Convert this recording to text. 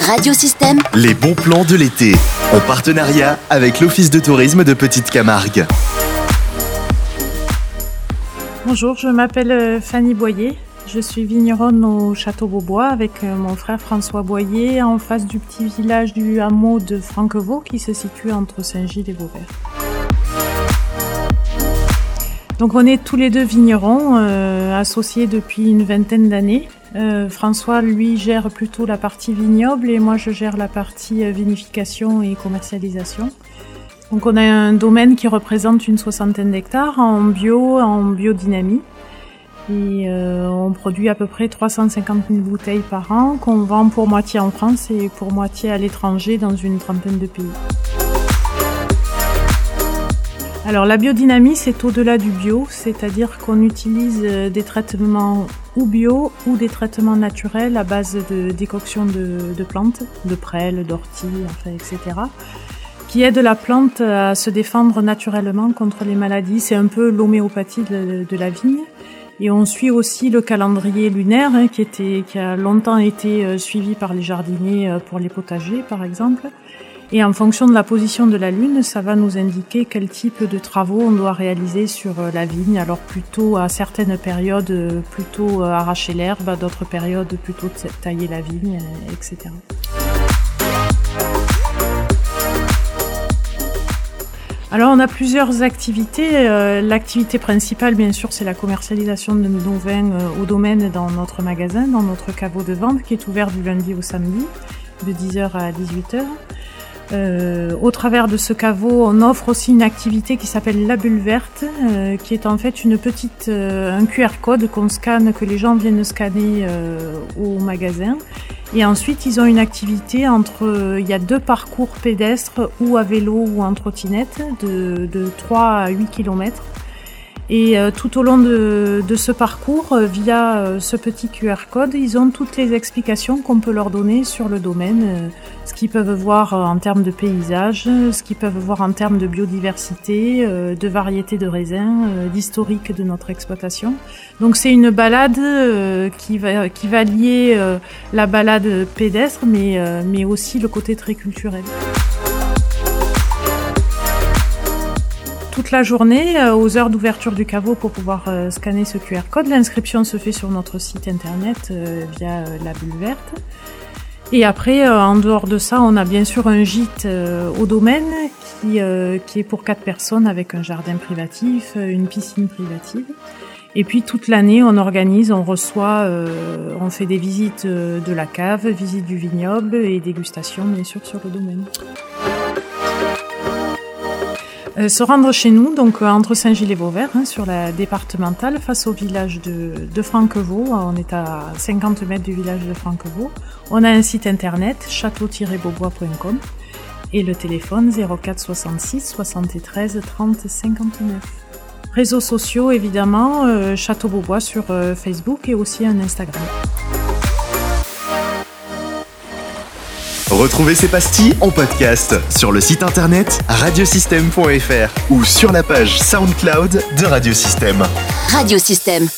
Radiosystème. Les bons plans de l'été. En partenariat avec l'Office de tourisme de Petite Camargue. Bonjour, je m'appelle euh, Fanny Boyer. Je suis vigneronne au Château Beaubois avec euh, mon frère François Boyer en face du petit village du hameau de Franquevaux qui se situe entre Saint-Gilles et Vauvert. Donc on est tous les deux vignerons euh, associés depuis une vingtaine d'années. Euh, François, lui, gère plutôt la partie vignoble et moi, je gère la partie euh, vinification et commercialisation. Donc, on a un domaine qui représente une soixantaine d'hectares en bio, en biodynamie. Et euh, on produit à peu près 350 000 bouteilles par an qu'on vend pour moitié en France et pour moitié à l'étranger dans une trentaine de pays. Alors la biodynamie, c'est au-delà du bio, c'est-à-dire qu'on utilise euh, des traitements ou bio ou des traitements naturels à base de décoction de, plantes, de prêles, d'orties, etc., qui aident la plante à se défendre naturellement contre les maladies. C'est un peu l'homéopathie de, la vigne. Et on suit aussi le calendrier lunaire hein, qui, était, qui a longtemps été euh, suivi par les jardiniers euh, pour les potagers, par exemple. Et en fonction de la position de la Lune, ça va nous indiquer quel type de travaux on doit réaliser sur euh, la vigne. Alors plutôt à certaines périodes, euh, plutôt euh, arracher l'herbe, à d'autres périodes, plutôt tailler la vigne, etc. Alors on a plusieurs activités. L'activité principale, bien sûr, c'est la commercialisation de nos vins au domaine dans notre magasin, dans notre caveau de vente qui est ouvert du lundi au samedi de 10h à 18h. Euh, au travers de ce caveau, on offre aussi une activité qui s'appelle la bulle verte, euh, qui est en fait une petite, euh, un QR code qu'on scanne, que les gens viennent scanner au magasin. Et ensuite, ils ont une activité entre, il y a deux parcours pédestres ou à vélo ou en trottinette de, de 3 à 8 km et euh, tout au long de, de ce parcours, euh, via euh, ce petit QR code, ils ont toutes les explications qu'on peut leur donner sur le domaine, ce qu'ils peuvent voir en termes de paysage, ce qu'ils peuvent voir en termes de biodiversité, de variété de raisins, d'historique de notre exploitation. Donc c'est une balade qui, va, qui va lier la balade pédestre, mais, mais aussi le côté très culturel. Toute la journée euh, aux heures d'ouverture du caveau pour pouvoir euh, scanner ce QR code. L'inscription se fait sur notre site internet euh, via la bulle verte. Et après, en dehors de ça, on a bien sûr un gîte au domaine qui, est pour quatre personnes avec un jardin privatif, une piscine privative. Et puis toute l'année, on organise, on reçoit, on fait des visites de la cave, visites du vignoble et dégustation bien sûr sur le domaine. Euh, se rendre chez nous, donc euh, entre Saint-Gilles et Vauvert, hein, sur la départementale, face au village de, de Franquevaux. On est à 50 mètres du village de Franquevaux. On a un site internet, château-beaubois.com et le téléphone 04 66 73 30 59. Réseaux sociaux, évidemment, euh, Château Beaubois sur Facebook et aussi un Instagram. Retrouvez ces pastilles en podcast sur le site internet radiosystème.fr ou sur la page SoundCloud de Radiosystème. Radiosystème.